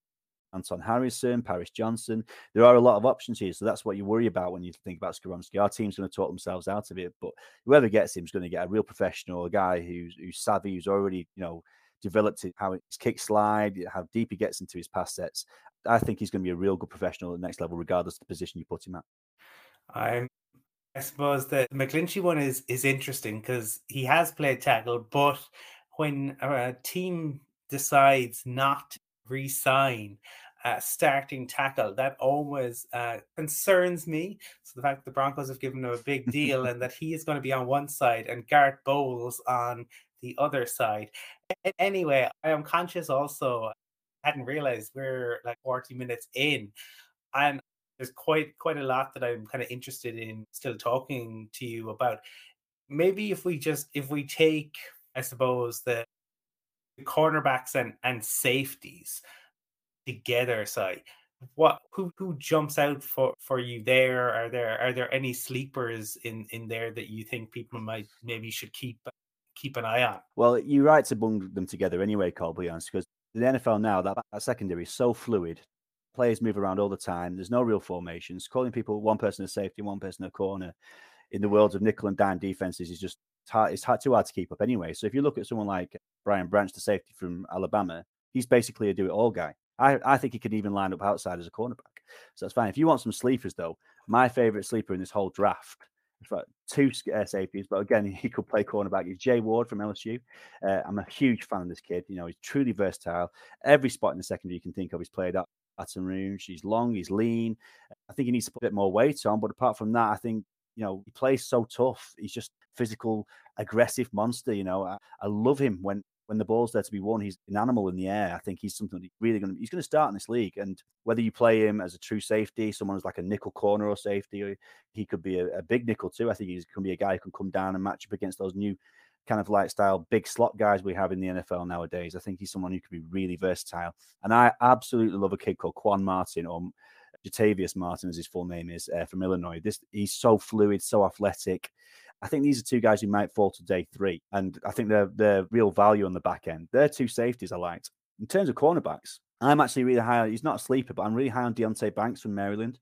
Anton Harrison, Paris Johnson. There are a lot of options here, so that's what you worry about when you think about Skoronski. Our team's going to talk themselves out of it, but whoever gets him is going to get a real professional, a guy who's who's savvy, who's already you know developed it, how his kick slide, how deep he gets into his pass sets. I think he's going to be a real good professional at the next level, regardless of the position you put him at. I'm I suppose the McGlinchey one is is interesting because he has played tackle, but when a team decides not to re-sign a starting tackle, that always uh, concerns me. So the fact the Broncos have given him a big deal and that he is going to be on one side and Garett Bolles on the other side. Anyway, I am conscious also. I hadn't realized we're like 40 minutes in. And there's quite quite a lot that I'm kind of interested in still talking to you about. Maybe if we just if we take, I suppose, the, the cornerbacks and and safeties together, side what who who jumps out for for you there are there are there any sleepers in in there that you think people might maybe should keep keep an eye on well you're right to bung them together anyway Colum because the nfl now that, that secondary is so fluid players move around all the time. There's no real formations. Calling people one person a safety, one person a corner in the world of nickel and dime defenses is just hard, it's hard, too hard to keep up anyway. So if you look at someone like Brian Branch, the safety from Alabama, he's basically a do it all guy. I, I think he could even line up outside as a cornerback. So that's fine. If you want some sleepers, though, my favorite sleeper in this whole draft it's like two uh, safeties, but again, he could play cornerback. He's Jay Ward from LSU. Uh, I'm a huge fan of this kid. You know, he's truly versatile. Every spot in the secondary you can think of, he's played at. At Rouge. He's long, he's lean. I think he needs to put a bit more weight on. But apart from that, I think you know he plays so tough. He's just physical, aggressive monster. You know, I, I love him when when the ball's there to be won, he's an animal in the air. I think he's something he's really going to he's going to start in this league. And whether you play him as a true safety, someone who's like a nickel corner or safety, or he could be a, a big nickel too. I think he's going to be a guy who can come down and match up against those new kind of like style big slot guys we have in the NFL nowadays. I think he's someone who could be really versatile. And I absolutely love a kid called Quan Martin or Jartavius Martin, as his full name is, uh, from Illinois. This he's so fluid, so athletic. I think these are two guys who might fall to day three, and I think they're they're real value on the back end. They're two safeties I liked. In terms of cornerbacks, I'm actually really high. He's not a sleeper, but I'm really high on Deonte Banks from Maryland.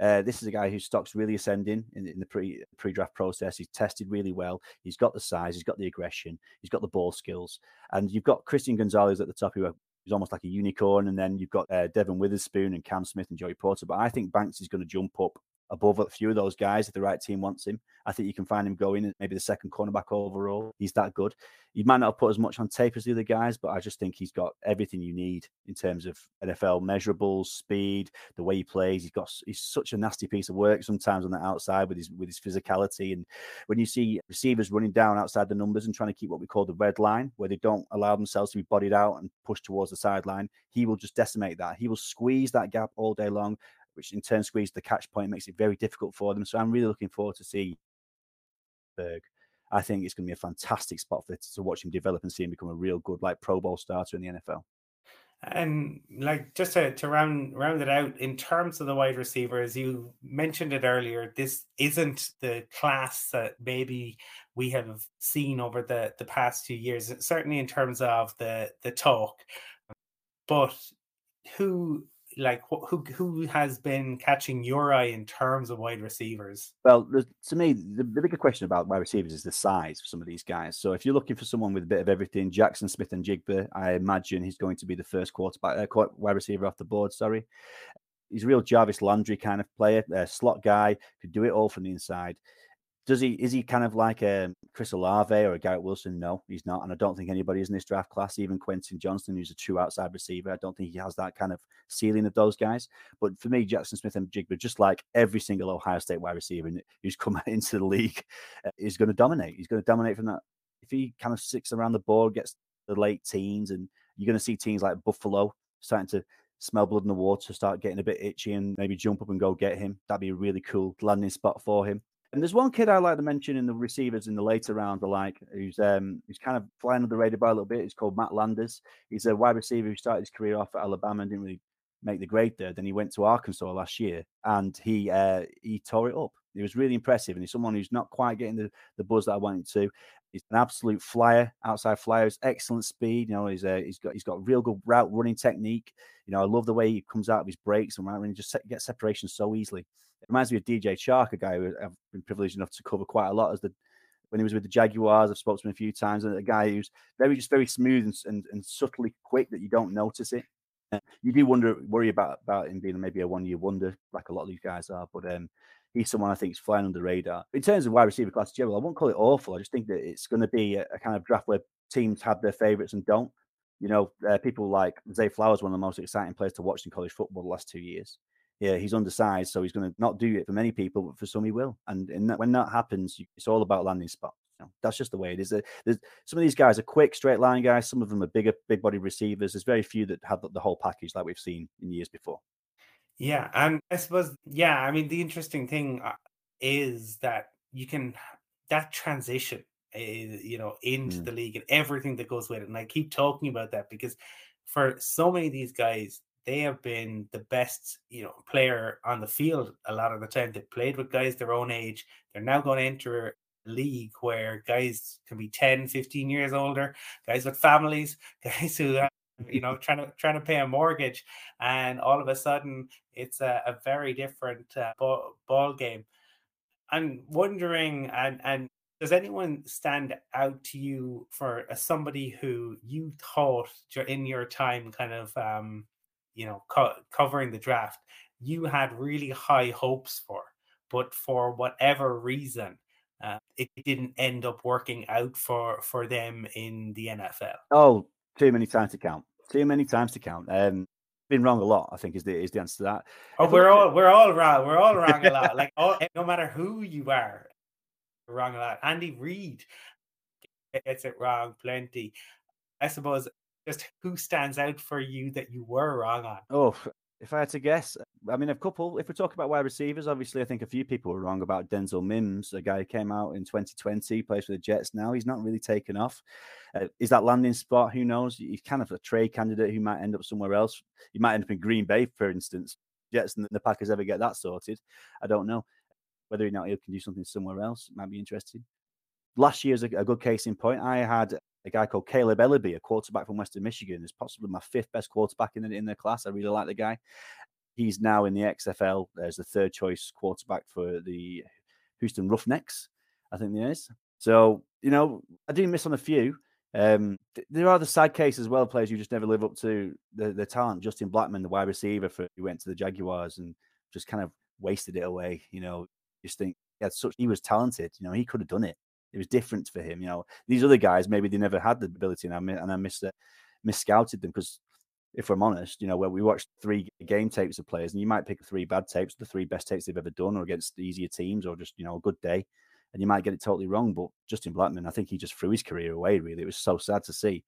Uh, this is a guy whose stock's really ascending in, in the pre pre draft process. He's tested really well. He's got the size, he's got the aggression, he's got the ball skills, and you've got Christian Gonzalez at the top, who is almost like a unicorn, and then you've got uh, Devon Witherspoon and Cam Smith and Joey Porter. But I think Banks is going to jump up above a few of those guys if the right team wants him. I think you can find him going maybe the second cornerback overall. He's that good. He might not have put as much on tape as the other guys, but I just think he's got everything you need in terms of NFL measurables, speed, the way he plays. He's got he's such a nasty piece of work sometimes on the outside with his with his physicality. And when you see receivers running down outside the numbers and trying to keep what we call the red line, where they don't allow themselves to be bodied out and pushed towards the sideline, he will just decimate that. He will squeeze that gap all day long which in turn squeezes the catch point, makes it very difficult for them. So I'm really looking forward to see Berg. I think it's going to be a fantastic spot for to watch him develop and see him become a real good like Pro Bowl starter in the NFL. And like just to, to round round it out in terms of the wide receivers, you mentioned it earlier. This isn't the class that maybe we have seen over the the past few years. Certainly in terms of the the talk, but who like who who has been catching your eye in terms of wide receivers? Well, to me, the, the bigger question about wide receivers is the size of some of these guys. So if you're looking for someone with a bit of everything, Jackson Smith-Njigba, I imagine he's going to be the first quarterback, uh, wide receiver off the board. Sorry, he's a real Jarvis Landry kind of player, slot guy, could do it all from the inside. Does he is he kind of like a Chris Olave or a Garrett Wilson? No, he's not, and I don't think anybody is in this draft class. Even Quentin Johnston, who's a true outside receiver, I don't think he has that kind of ceiling of those guys. But for me, Jackson Smith-Njigba, just like every single Ohio State wide receiver who's come into the league, uh, is going to dominate. He's going to dominate from that. If he kind of sticks around the board, gets the late teens, and you're going to see teams like Buffalo starting to smell blood in the water, start getting a bit itchy, and maybe jump up and go get him. That'd be a really cool landing spot for him. And there's one kid I like to mention in the receivers in the later rounds, I like, who's um who's kind of flying under the radar by a little bit. He's called Matt Landers. He's a wide receiver who started his career off at Alabama and didn't really make the grade there. Then he went to Arkansas last year and he uh he tore it up. He was really impressive, and he's someone who's not quite getting the, the buzz that I wanted to. He's an absolute flyer, outside flyers, excellent speed. You know, he's uh, he's got he's got real good route running technique. You know, I love the way he comes out of his breaks and right he just gets separation so easily. It reminds me of DJ Chark, a guy who I've been privileged enough to cover quite a lot as the when he was with the Jaguars. I've spoken to him a few times, and a guy who's very just very smooth and, and, and subtly quick that you don't notice it. You do wonder worry about about him being maybe a one year wonder like a lot of these guys are, but um, he's someone I think is flying under the radar. In terms of wide receiver class general, I won't call it awful. I just think that it's going to be a, a kind of draft where teams have their favorites and don't. You know, uh, people like Zay Flowers, one of the most exciting players to watch in college football the last two years yeah, he's undersized, so he's going to not do it for many people, but for some he will. And, and that, when that happens, it's all about landing spots. You know, that's just the way it is. There's, some of these guys are quick, straight line guys. Some of them are bigger, big body receivers. There's very few that have the, the whole package like we've seen in years before. Yeah, and I suppose, yeah, I mean, the interesting thing uh, is that you can that transition, uh, you know, into mm. the league and everything that goes with it. And I keep talking about that because for so many of these guys, they have been the best, you know, player on the field a lot of the time. They played with guys their own age. They're now going to enter a league where guys can be 10, 15 years older, guys with families, guys who are, you know, trying to trying to pay a mortgage, and all of a sudden it's a, a very different uh, ball, ball game. I'm wondering, and and does anyone stand out to you for somebody who you thought in your time kind of um, you know, co- covering the draft, you had really high hopes for. but for whatever reason, uh, it didn't end up working out for for them in the NFL. Oh, too many times to count. Too many times to count. Um, been wrong a lot. I think is the is the answer to that. Oh, if we're all we're all wrong. We're all wrong a lot. Like all, no matter who you are, wrong a lot. Andy Reid gets it wrong plenty. I suppose just who stands out for you that you were wrong on? Oh, if I had to guess, I mean, a couple. If we talk about wide receivers, obviously, I think a few people were wrong about Denzel Mims, a guy who came out in 2020, plays for the Jets now. He's not really taken off. Uh, is that landing spot? Who knows? He's kind of a trade candidate who might end up somewhere else. He might end up in Green Bay, for instance. Jets and the Packers ever get that sorted? I don't know. Whether or not he can do something somewhere else might be interesting. Last year's a, a good case in point. I had a guy called Kaleb Eleby, a quarterback from Western Michigan, is possibly my fifth best quarterback in the, in the class. I really like the guy. He's now in the XFL as the third choice quarterback for the Houston Roughnecks, I think there is. So, you know, I do miss on a few. Um, th- there are the sad cases as well, players who just never live up to the, the talent. Justin Blackmon, the wide receiver for who went to the Jaguars and just kind of wasted it away. You know, just think he had such he was talented. You know, he could have done it. It was different for him. You know, these other guys maybe they never had the ability, and I and I miss uh, scouted them because if I'm honest, you know, where we watched three game tapes of players, and you might pick three bad tapes, the three best tapes they've ever done, or against easier teams, or just you know a good day, and you might get it totally wrong. But Justin Blackmon, I think he just threw his career away. Really, it was so sad to see.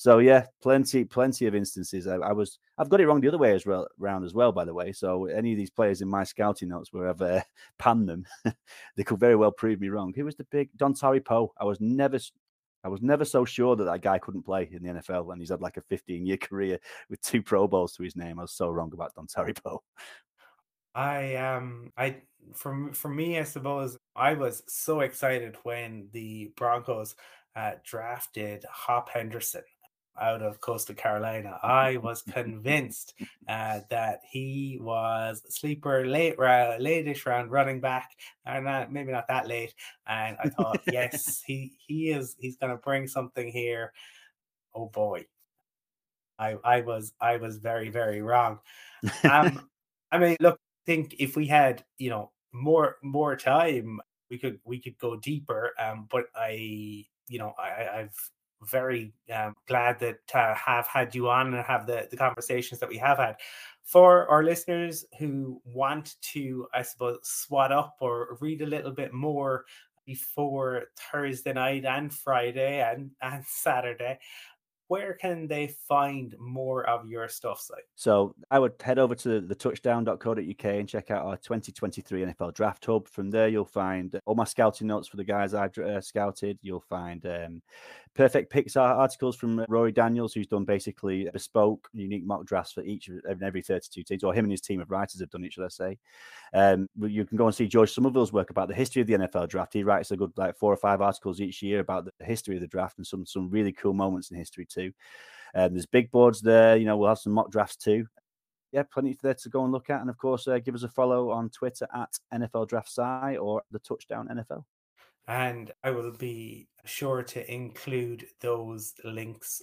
So yeah, plenty, plenty of instances. I, I, was, I've got it wrong the other way as well, around as well, by the way. So any of these players in my scouting notes where I've uh, them, they could very well prove me wrong. Who was the big Dontari Poe? I was never, I was never so sure that that guy couldn't play in the NFL when he's had like a 15 year career with two Pro Bowls to his name. I was so wrong about Dontari Poe. I um I for for me I suppose I was so excited when the Broncos uh, drafted Hop Henderson out of Coastal Carolina. I was convinced uh, that he was sleeper late round, lateish round running back, and uh, maybe not that late. And I thought, yes, he he is. He's going to bring something here. Oh boy, I I was I was very very wrong. Um, I mean, look, think if we had you know more more time, we could we could go deeper. Um, but I you know I I've very um, glad that uh, have had you on and have the, the conversations that we have had. For our listeners who want to, I suppose, swat up or read a little bit more before Thursday night and Friday and, and Saturday, where can they find more of your stuff, site? So I would head over to the touchdown.co.uk and check out our 2023 NFL Draft Hub. From there, you'll find all my scouting notes for the guys I've uh, scouted. You'll find um, perfect picks articles from Rory Daniels, who's done basically bespoke, unique mock drafts for each and every 32 teams, or him and his team of writers have done it, should I say. Um, you can go and see George Somerville's work about the history of the NFL draft. He writes a good like four or five articles each year about the history of the draft and some some really cool moments in history too. Um, there's big boards there. You know, we'll have some mock drafts too. Yeah, plenty there to go and look at. And of course, uh, give us a follow on Twitter at NFL Draft Si or the Touchdown NFL. And I will be sure to include those links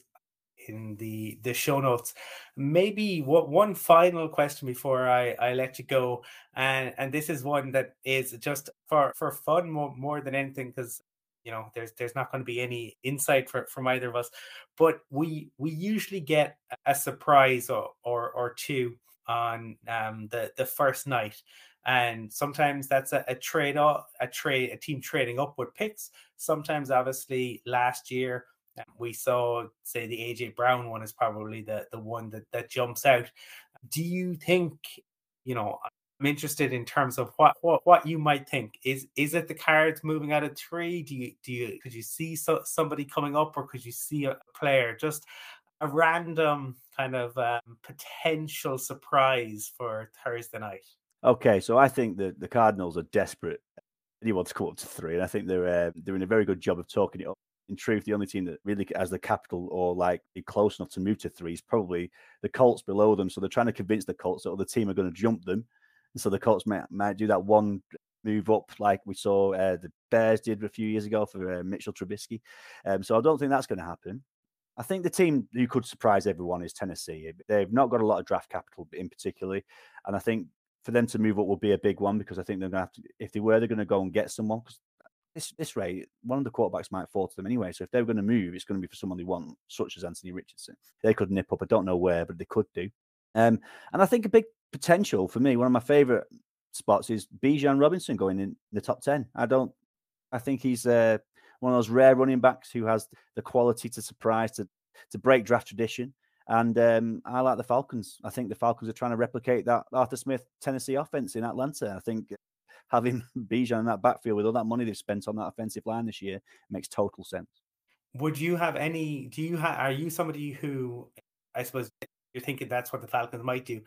in the the show notes. Maybe what one final question before I I let you go, and and this is one that is just for for fun more more than anything because you know there's there's not going to be any insight for, from either of us, but we we usually get a surprise or or, or two on um the the first night and sometimes that's a, a trade off a trade a team trading up with picks. Sometimes obviously last year um, we saw say the aj brown one is probably the the one that that jumps out. Do you think you know i'm interested in terms of what what, what you might think. Is is it the cards moving out of three do you do you could you see so, somebody coming up or could you see a player? Just a random kind of um, potential surprise for thursday night Okay, so I think that the Cardinals are desperate. Anyone to come up to three, and I think they're uh, doing a very good job of talking it up. In truth, the only team that really has the capital or like be close enough to move to three is probably the Colts below them. So they're trying to convince the Colts that other team are going to jump them, and so the Colts might might do that one move up like we saw uh, the Bears did a few years ago for uh, Mitchell Trubisky. Um, so I don't think that's going to happen. I think the team who could surprise everyone is Tennessee. They've not got a lot of draft capital in particularly, and I think for them to move up will be a big one because I think they're going to have to, if they were, they're going to go and get someone because this this rate, one of the quarterbacks might fall to them anyway. So if they're going to move, it's going to be for someone they want, such as Anthony Richardson. They could nip up. I don't know where, but they could do. Um, and I think a big potential for me, one of my favorite spots is Bijan Robinson going in the top ten. I don't. I think he's uh, one of those rare running backs who has the quality to surprise, to to break draft tradition. And um, I like the Falcons. I think the Falcons are trying to replicate that Arthur Smith Tennessee offense in Atlanta. I think having Bijan in that backfield with all that money they've spent on that offensive line this year makes total sense. Would you have any? Do you have? Are you somebody who, I suppose, you're thinking that's what the Falcons might do?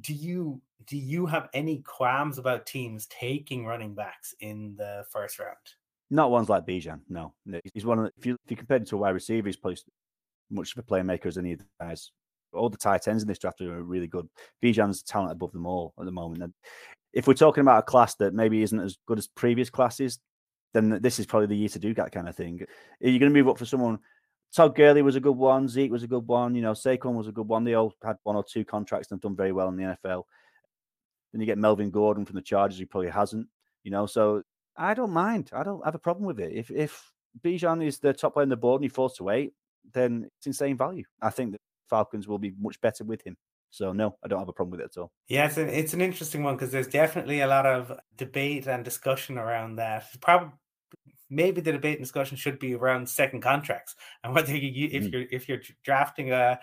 Do you do you have any qualms about teams taking running backs in the first round? Not ones like Bijan. No, he's one of the, if you if you compare him to a wide receiver, he's probably much of a playmaker as any of the guys. All the tight ends in this draft are really good. Bijan's talent above them all at the moment. And if we're talking about a class that maybe isn't as good as previous classes, then this is probably the year to do that kind of thing. Are you going to move up for someone? Todd Gurley was a good one. Zeke was a good one. You know, Saquon was a good one. They all had one or two contracts and done very well in the NFL. Then you get Melvin Gordon from the Chargers, who probably hasn't. You know, so I don't mind. I don't have a problem with it. If if Bijan is the top player on the board and he falls to eight, then it's insane value. I think the Falcons will be much better with him. So no, I don't have a problem with it at all. Yeah, it's an, it's an interesting one because there's definitely a lot of debate and discussion around that. Probably maybe the debate and discussion should be around second contracts and whether you if mm. you're if you're drafting a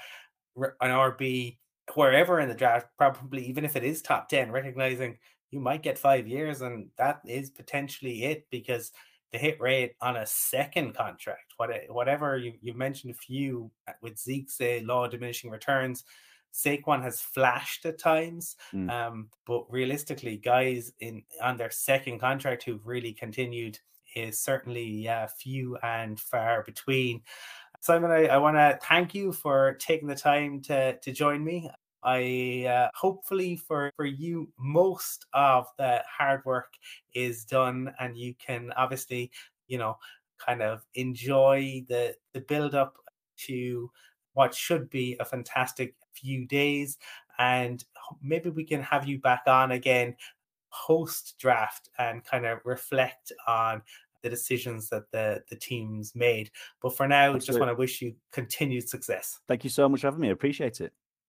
an RB wherever in the draft, probably even if it is top ten, recognizing you might get five years and that is potentially it because the hit rate on a second contract, whatever you, you mentioned a few uh, with Zeke's uh, law of diminishing returns. Saquon has flashed at times, mm. um, but realistically, guys in on their second contract who've really continued is certainly uh, few and far between. Simon, I, I want to thank you for taking the time to to join me. I uh, hopefully for for you most of the hard work is done, and you can obviously you know kind of enjoy the the build up to what should be a fantastic few days, and maybe we can have you back on again post draft and kind of reflect on the decisions that the the teams made. But for now, Absolutely. just want to wish you continued success. Thank you so much for having me. I appreciate it.